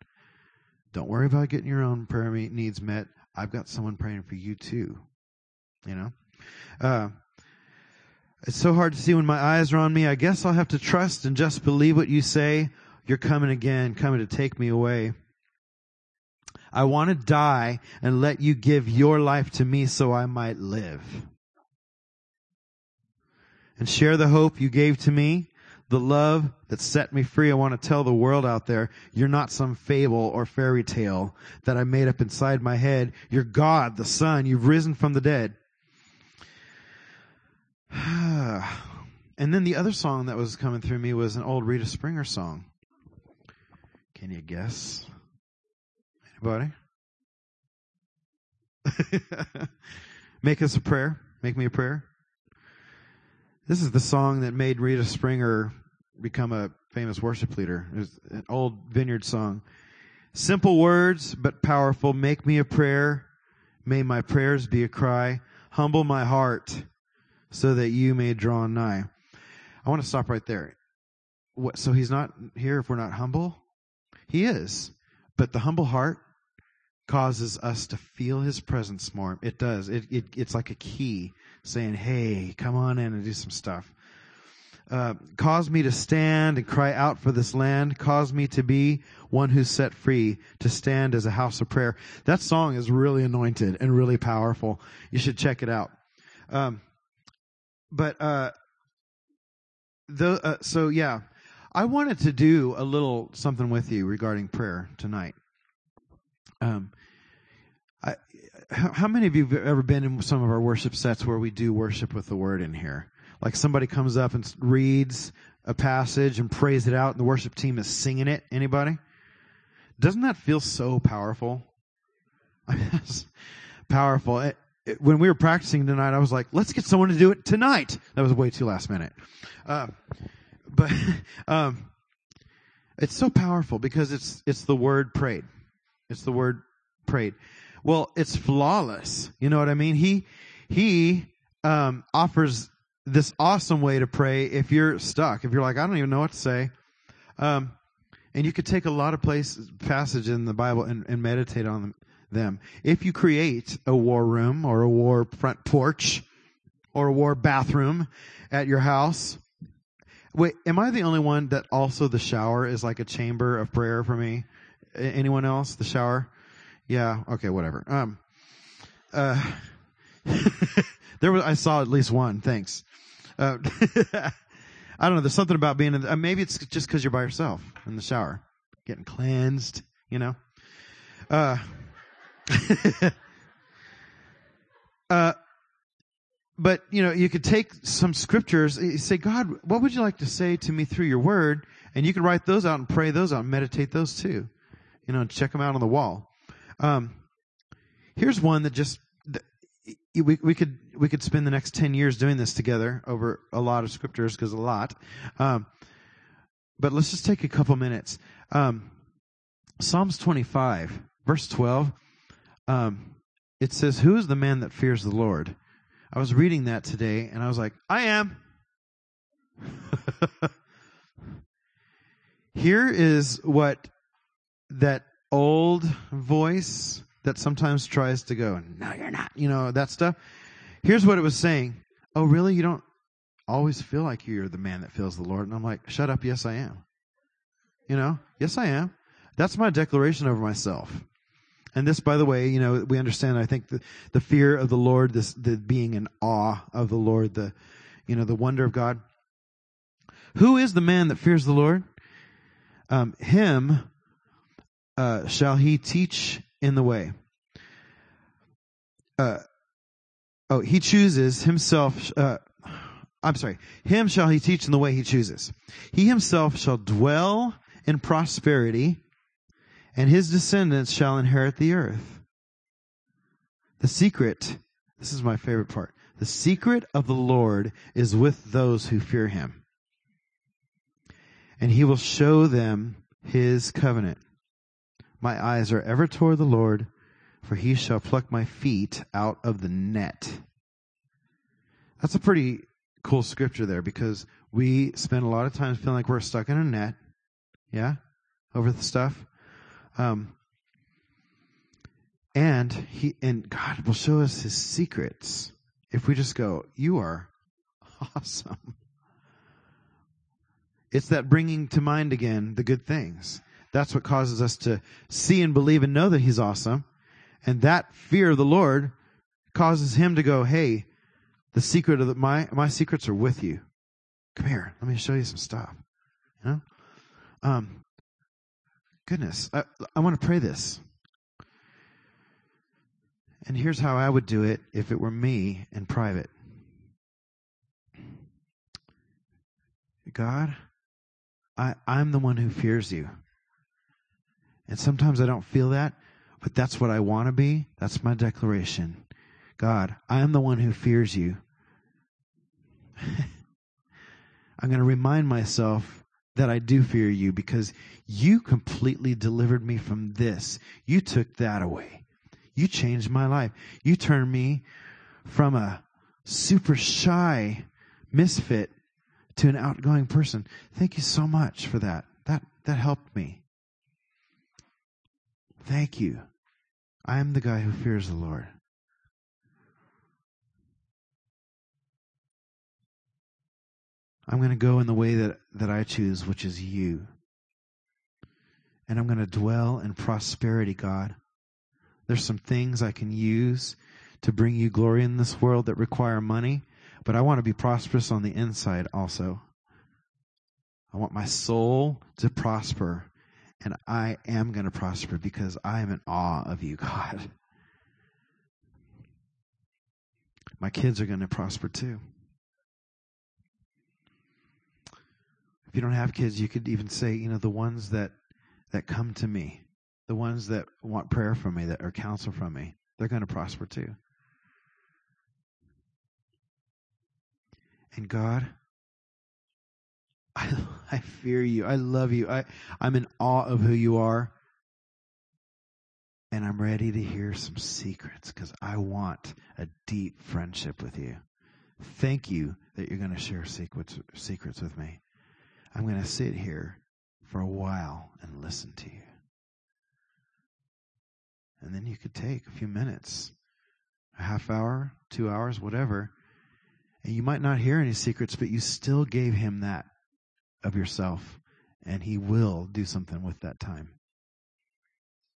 Don't worry about getting your own prayer needs met. I've got someone praying for you too. You know? Uh, it's so hard to see when my eyes are on me. I guess I'll have to trust and just believe what you say. You're coming again, coming to take me away. I want to die and let you give your life to me so I might live. And share the hope you gave to me, the love that set me free. I want to tell the world out there, you're not some fable or fairy tale that I made up inside my head. You're God, the Son. You've risen from the dead. (sighs) and then the other song that was coming through me was an old Rita Springer song. Can you guess? Anybody? (laughs) Make us a prayer. Make me a prayer. This is the song that made Rita Springer become a famous worship leader. It's an old vineyard song. Simple words, but powerful. Make me a prayer. May my prayers be a cry. Humble my heart so that you may draw nigh. I want to stop right there. What, so he's not here if we're not humble? He is. But the humble heart causes us to feel his presence more. It does. It, it it's like a key saying, "Hey, come on in and do some stuff." Uh, cause me to stand and cry out for this land. Cause me to be one who's set free to stand as a house of prayer. That song is really anointed and really powerful. You should check it out. Um, but uh, the uh, so yeah, I wanted to do a little something with you regarding prayer tonight. Um, I, how many of you have ever been in some of our worship sets where we do worship with the word in here? Like somebody comes up and reads a passage and prays it out, and the worship team is singing it. Anybody? Doesn't that feel so powerful? (laughs) powerful. It, it, when we were practicing tonight, I was like, "Let's get someone to do it tonight." That was way too last minute. Uh, but (laughs) um, it's so powerful because it's it's the word prayed. It's the word prayed. well, it's flawless. You know what I mean? He he um, offers this awesome way to pray if you're stuck. If you're like, I don't even know what to say. Um, and you could take a lot of places, passage in the Bible and, and meditate on them, them. If you create a war room or a war front porch or a war bathroom at your house, wait, am I the only one that also the shower is like a chamber of prayer for me? Anyone else? The shower? Yeah. Okay. Whatever. Um. Uh. (laughs) there was. I saw at least one. Thanks. Uh, (laughs) I don't know. There's something about being in. The, uh, maybe it's just because you're by yourself in the shower, getting cleansed. You know. Uh. (laughs) uh. But you know, you could take some scriptures. You say, God, what would you like to say to me through your word? And you could write those out and pray those out and meditate those too. You know, check them out on the wall. Um, here's one that just we we could we could spend the next ten years doing this together over a lot of scriptures because a lot. Um, but let's just take a couple minutes. Um, Psalms 25, verse 12. Um, it says, "Who is the man that fears the Lord?" I was reading that today, and I was like, "I am." (laughs) Here is what that old voice that sometimes tries to go, no, you're not, you know, that stuff. Here's what it was saying. Oh, really? You don't always feel like you're the man that feels the Lord? And I'm like, shut up. Yes, I am. You know, yes, I am. That's my declaration over myself. And this, by the way, you know, we understand, I think the, the fear of the Lord, this, the being in awe of the Lord, the, you know, the wonder of God. Who is the man that fears the Lord? Um, him uh, shall he teach in the way. Uh, oh, he chooses himself. Uh, I'm sorry. Him shall he teach in the way he chooses. He himself shall dwell in prosperity, and his descendants shall inherit the earth. The secret, this is my favorite part. The secret of the Lord is with those who fear him. And he will show them his covenant. My eyes are ever toward the Lord, for he shall pluck my feet out of the net. That's a pretty cool scripture there because we spend a lot of time feeling like we're stuck in a net. Yeah? Over the stuff. Um, and he and God will show us his secrets if we just go, You are awesome. It's that bringing to mind again the good things. That's what causes us to see and believe and know that He's awesome. And that fear of the Lord causes Him to go, hey, the secret of the, my, my secrets are with you. Come here. Let me show you some stuff. You know? Um, goodness, I, I want to pray this. And here's how I would do it if it were me in private. God, I, I'm the one who fears you. And sometimes I don't feel that, but that's what I want to be. That's my declaration. God, I am the one who fears you. (laughs) I'm going to remind myself that I do fear you because you completely delivered me from this. You took that away. You changed my life. You turned me from a super shy misfit to an outgoing person. Thank you so much for that. That that helped me. Thank you. I am the guy who fears the Lord. I'm going to go in the way that, that I choose, which is you. And I'm going to dwell in prosperity, God. There's some things I can use to bring you glory in this world that require money, but I want to be prosperous on the inside also. I want my soul to prosper and I am going to prosper because I am in awe of you, (laughs) God. My kids are going to prosper too. You don't have kids, you could even say, you know, the ones that that come to me, the ones that want prayer from me, that are counsel from me, they're going to prosper too. And God, (laughs) I, I fear you. I love you. I, I'm in awe of who you are. and I'm ready to hear some secrets because I want a deep friendship with you. Thank you that you're going to share secrets, secrets with me. I'm going to sit here for a while and listen to you. And then you could take a few minutes, a half hour, two hours, whatever. And you might not hear any secrets, but you still gave him that of yourself. And he will do something with that time.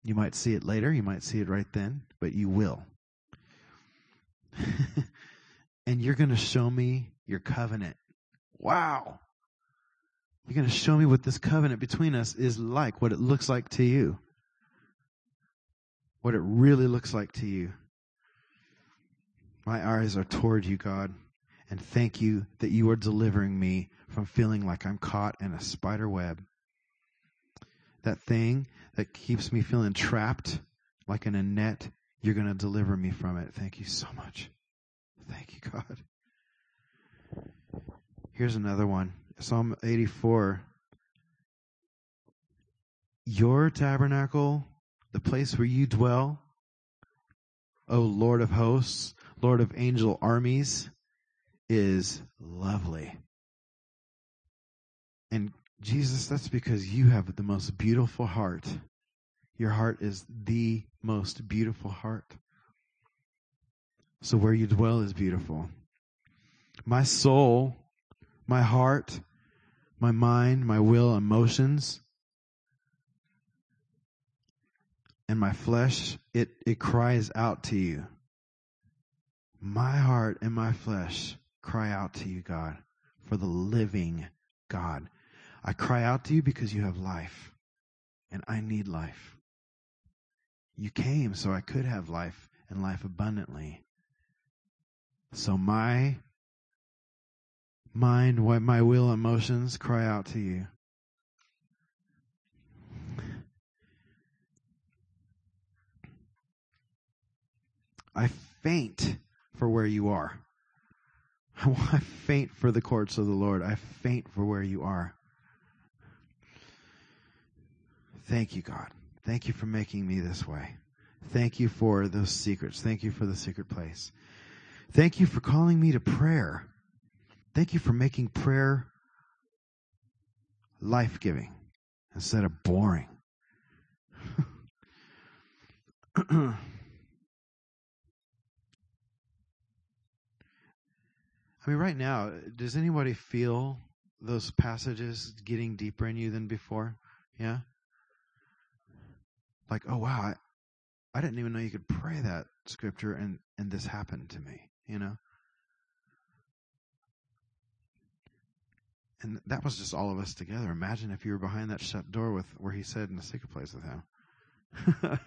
You might see it later, you might see it right then, but you will. (laughs) and you're going to show me your covenant. Wow. You're going to show me what this covenant between us is like, what it looks like to you. What it really looks like to you. My eyes are toward you, God, and thank you that you are delivering me from feeling like I'm caught in a spider web. That thing that keeps me feeling trapped like in a net, you're going to deliver me from it. Thank you so much. Thank you, God. Here's another one Psalm 84. Your tabernacle, the place where you dwell, O Lord of hosts, Lord of angel armies, is lovely. And Jesus, that's because you have the most beautiful heart. Your heart is the most beautiful heart. So where you dwell is beautiful. My soul, my heart, my mind, my will, emotions, and my flesh, it, it cries out to you. My heart and my flesh cry out to you, God, for the living God. I cry out to you because you have life, and I need life. You came so I could have life and life abundantly. So my mind, what my will, emotions cry out to you. I faint for where you are. (laughs) I faint for the courts of the Lord. I faint for where you are. Thank you, God. Thank you for making me this way. Thank you for those secrets. Thank you for the secret place. Thank you for calling me to prayer. Thank you for making prayer life giving instead of boring. (clears throat) I mean, right now, does anybody feel those passages getting deeper in you than before? Yeah? Like, oh, wow, I, I didn't even know you could pray that scripture and, and this happened to me, you know? And that was just all of us together. Imagine if you were behind that shut door with where he said in the secret place with him. (laughs)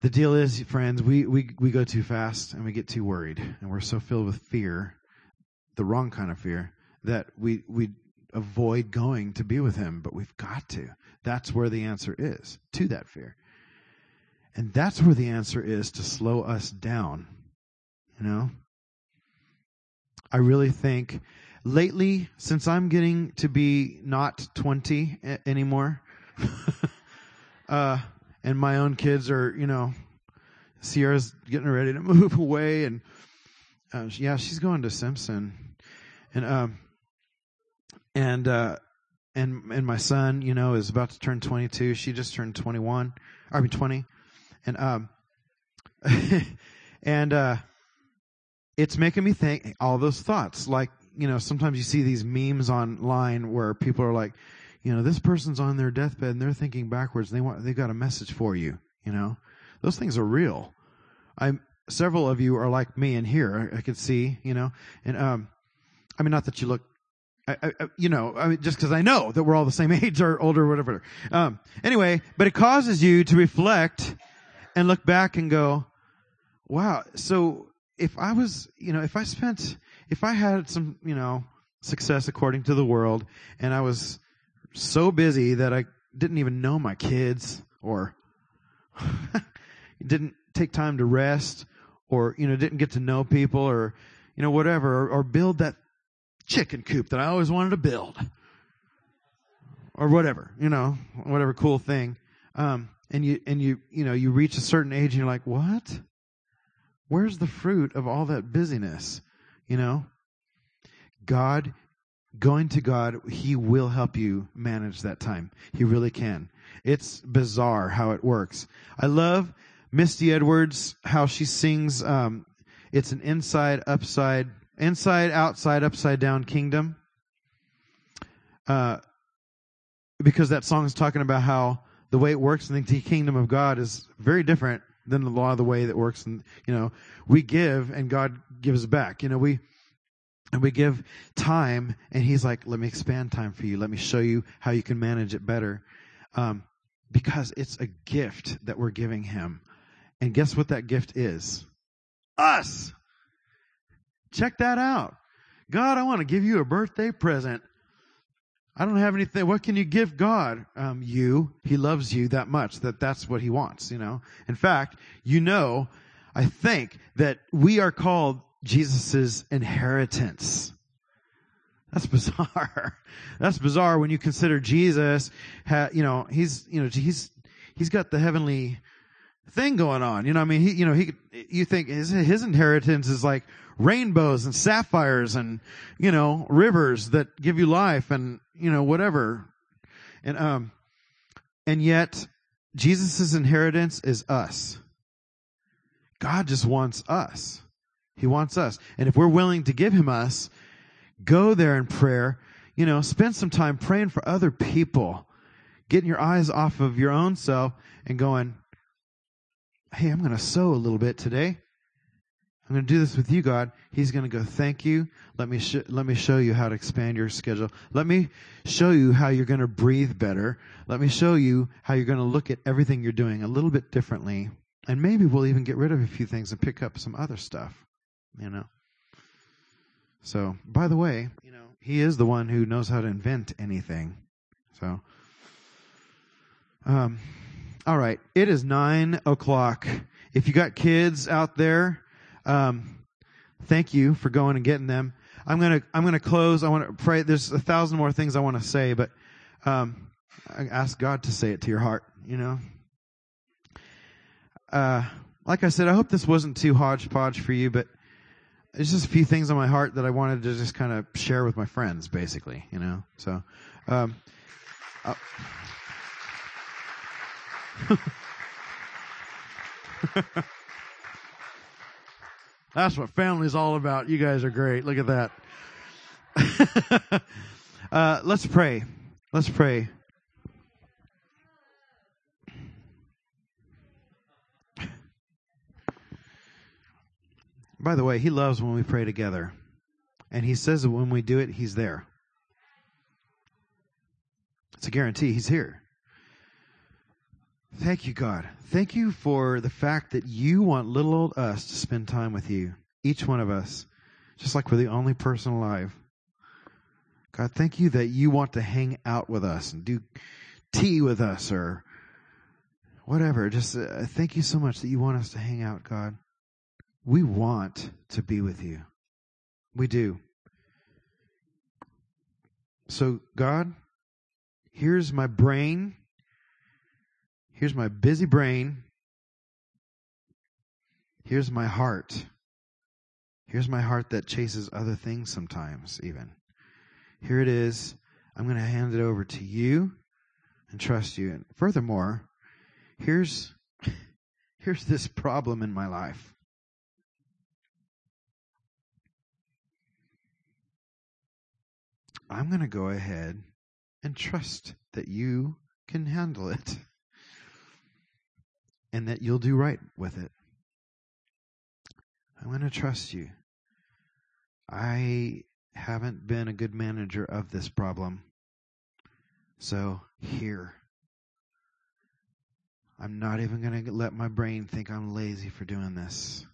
the deal is, friends, we, we, we go too fast and we get too worried and we're so filled with fear, the wrong kind of fear, that we, we avoid going to be with him, but we've got to. That's where the answer is to that fear. And that's where the answer is to slow us down. You know? I really think lately, since I'm getting to be not 20 a- anymore, (laughs) uh, and my own kids are, you know, Sierra's getting ready to (laughs) move away, and uh, yeah, she's going to Simpson, and um, and uh, and and my son, you know, is about to turn 22. She just turned 21. I mean 20, and um, (laughs) and uh, it's making me think all those thoughts. Like you know, sometimes you see these memes online where people are like, you know, this person's on their deathbed and they're thinking backwards. They want, they've got a message for you. You know, those things are real. I'm several of you are like me in here. I, I could see, you know, and um, I mean, not that you look I, I, you know, I mean, just because I know that we're all the same (laughs) age or older or whatever. Um, anyway, but it causes you to reflect and look back and go, wow. So if I was, you know, if I spent, if I had some, you know, success according to the world and I was so busy that I didn't even know my kids or (laughs) didn't take time to rest or, you know, didn't get to know people or, you know, whatever, or, or build that chicken coop that I always wanted to build. Or whatever, you know, whatever cool thing. Um, and you and you you know you reach a certain age and you're like, what? Where's the fruit of all that busyness? You know, God, going to God, He will help you manage that time. He really can. It's bizarre how it works. I love Misty Edwards, how she sings, um, it's an inside, upside, inside, outside, upside down kingdom. Uh, because that song is talking about how the way it works in the kingdom of God is very different than the law of the way that works. And, you know, we give and God gives back. You know, we, and we give time and he's like, let me expand time for you. Let me show you how you can manage it better. Um, because it's a gift that we're giving him. And guess what that gift is? Us. Check that out. God, I want to give you a birthday present. I don't have anything. What can you give God? Um, you. He loves you that much that that's what he wants, you know. In fact, you know, I think that we are called Jesus' inheritance. That's bizarre. (laughs) That's bizarre when you consider Jesus, ha, you know, he's, you know, he's, he's got the heavenly thing going on. You know, I mean, he, you know, he, you think his, his inheritance is like rainbows and sapphires and, you know, rivers that give you life and, you know, whatever. And, um, and yet Jesus' inheritance is us. God just wants us. He wants us. And if we're willing to give him us, go there in prayer, you know, spend some time praying for other people, getting your eyes off of your own self and going, Hey, I'm going to sow a little bit today. I'm going to do this with you, God. He's going to go, thank you. Let me, sh- let me show you how to expand your schedule. Let me show you how you're going to breathe better. Let me show you how you're going to look at everything you're doing a little bit differently. And maybe we'll even get rid of a few things and pick up some other stuff, you know. So, by the way, you know, he is the one who knows how to invent anything. So, um, all right, it is nine o'clock. If you got kids out there, um, thank you for going and getting them. I'm gonna I'm gonna close. I want to pray. There's a thousand more things I want to say, but um, I ask God to say it to your heart. You know. Uh, like I said, I hope this wasn't too hodgepodge for you, but there's just a few things on my heart that I wanted to just kind of share with my friends, basically. You know. So. Um, uh, (laughs) (laughs) That's what family's all about. You guys are great. Look at that. (laughs) uh, let's pray. Let's pray. By the way, he loves when we pray together. And he says that when we do it, he's there. It's a guarantee. He's here. Thank you, God. Thank you for the fact that you want little old us to spend time with you, each one of us, just like we're the only person alive. God, thank you that you want to hang out with us and do tea with us or whatever. Just uh, thank you so much that you want us to hang out, God. We want to be with you. We do. So, God, here's my brain Here's my busy brain. Here's my heart. Here's my heart that chases other things sometimes, even. Here it is. I'm going to hand it over to you and trust you. And furthermore, here's, (laughs) here's this problem in my life. I'm going to go ahead and trust that you can handle it and that you'll do right with it. I'm going to trust you. I haven't been a good manager of this problem. So, here. I'm not even going to let my brain think I'm lazy for doing this.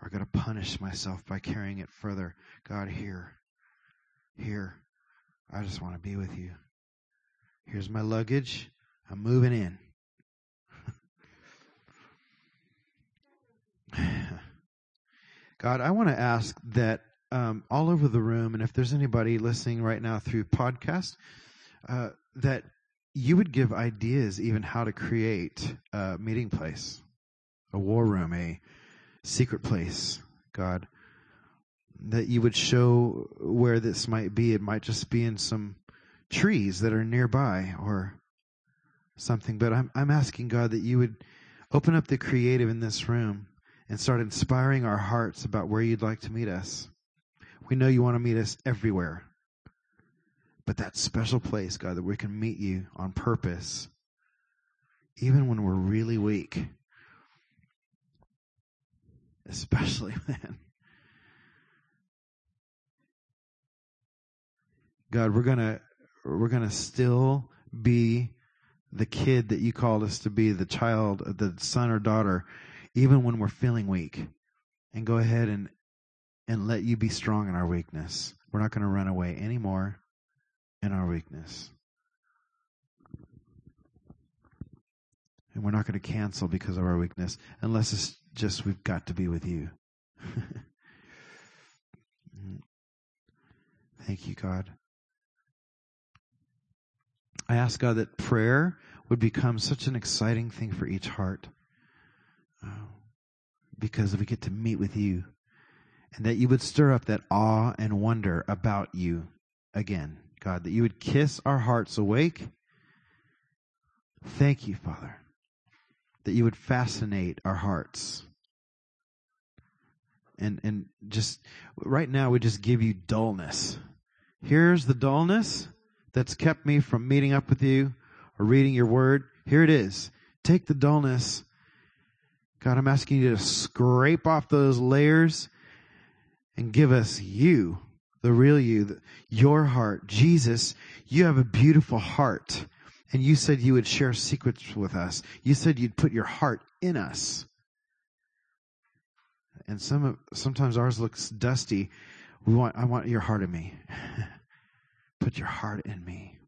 Or going to punish myself by carrying it further. God, here. Here. I just want to be with you. Here's my luggage. I'm moving in. God, I want to ask that um, all over the room, and if there's anybody listening right now through podcast, uh, that you would give ideas even how to create a meeting place, a war room, a secret place, God. That you would show where this might be. It might just be in some trees that are nearby or something. But I'm, I'm asking God that you would open up the creative in this room and start inspiring our hearts about where you'd like to meet us. We know you want to meet us everywhere. But that special place, God, that we can meet you on purpose, even when we're really weak. Especially, (laughs) man. God, we're gonna we're gonna still be the kid that you called us to be, the child, the son or daughter, even when we're feeling weak. And go ahead and and let you be strong in our weakness. We're not going to run away anymore in our weakness. And we're not going to cancel because of our weakness unless it's just we've got to be with you. (laughs) Mm-hmm. Thank you, God. I ask God that prayer would become such an exciting thing for each heart uh, because we get to meet with you and that you would stir up that awe and wonder about you again, God, that you would kiss our hearts awake. Thank you, Father, that you would fascinate our hearts. And and just right now we just give you dullness. Here's the dullness that's kept me from meeting up with you or reading your word. Here it is. Take the dullness. God, I'm asking you to scrape off those layers and give us you, the real you, your heart. Jesus, you have a beautiful heart. And you said you would share secrets with us. You said you'd put your heart in us. And some sometimes ours looks dusty. We want I want your heart in me. (laughs) put your heart in me.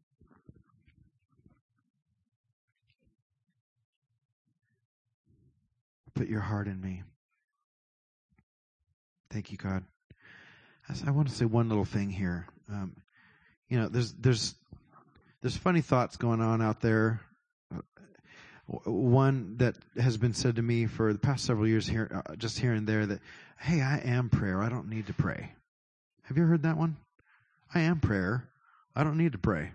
Put your heart in me. Thank you, God. I want to say one little thing here. Um, you know, there's there's there's funny thoughts going on out there. Uh, one that has been said to me for the past several years here, uh, just here and there, that hey, I am prayer. I don't need to pray. Have you heard that one? I am prayer. I don't need to pray.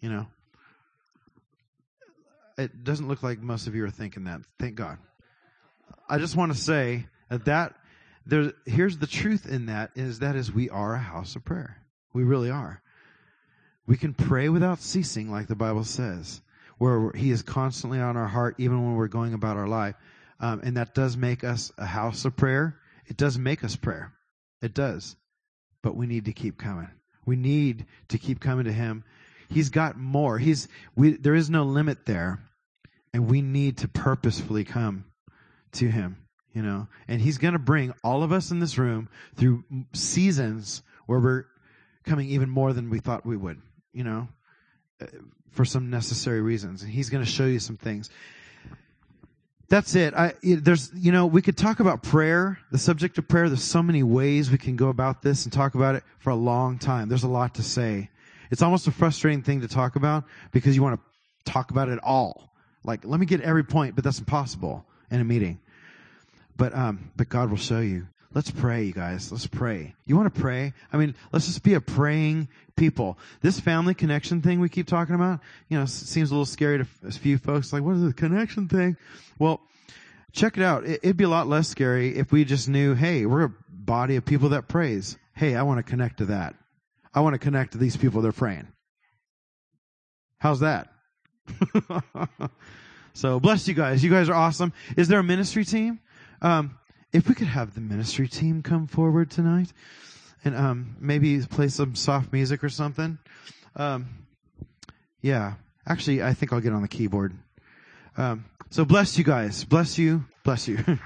You know, it doesn't look like most of you are thinking that. Thank God. I just want to say that that there, here's the truth in that is that is we are a house of prayer. We really are. We can pray without ceasing, like the Bible says, where He is constantly on our heart, even when we're going about our life. Um, and that does make us a house of prayer. It does make us prayer. It does. But we need to keep coming. We need to keep coming to Him. He's got more. He's, we, there is no limit there. And we need to purposefully come to Him you know, and he's going to bring all of us in this room through seasons where we're coming even more than we thought we would, you know, uh, for some necessary reasons. And he's going to show you some things. That's it. I, there's, you know, we could talk about prayer, the subject of prayer. There's so many ways we can go about this and talk about it for a long time. There's a lot to say. It's almost a frustrating thing to talk about because you want to talk about it all. Like, let me get every point, but that's impossible in a meeting. But um, but God will show you. Let's pray, you guys. Let's pray. You want to pray? I mean, let's just be a praying people. This family connection thing we keep talking about, you know, seems a little scary to a few folks. Like, what is the connection thing? Well, check it out. It'd be a lot less scary if we just knew, hey, we're a body of people that prays. Hey, I want to connect to that. I want to connect to these people that are praying. How's that? (laughs) so bless you guys. You guys are awesome. Is there a ministry team? Um, if we could have the ministry team come forward tonight and um, maybe play some soft music or something. Um, yeah, actually, I think I'll get on the keyboard. Um, so bless you guys. Bless you. Bless you. (laughs)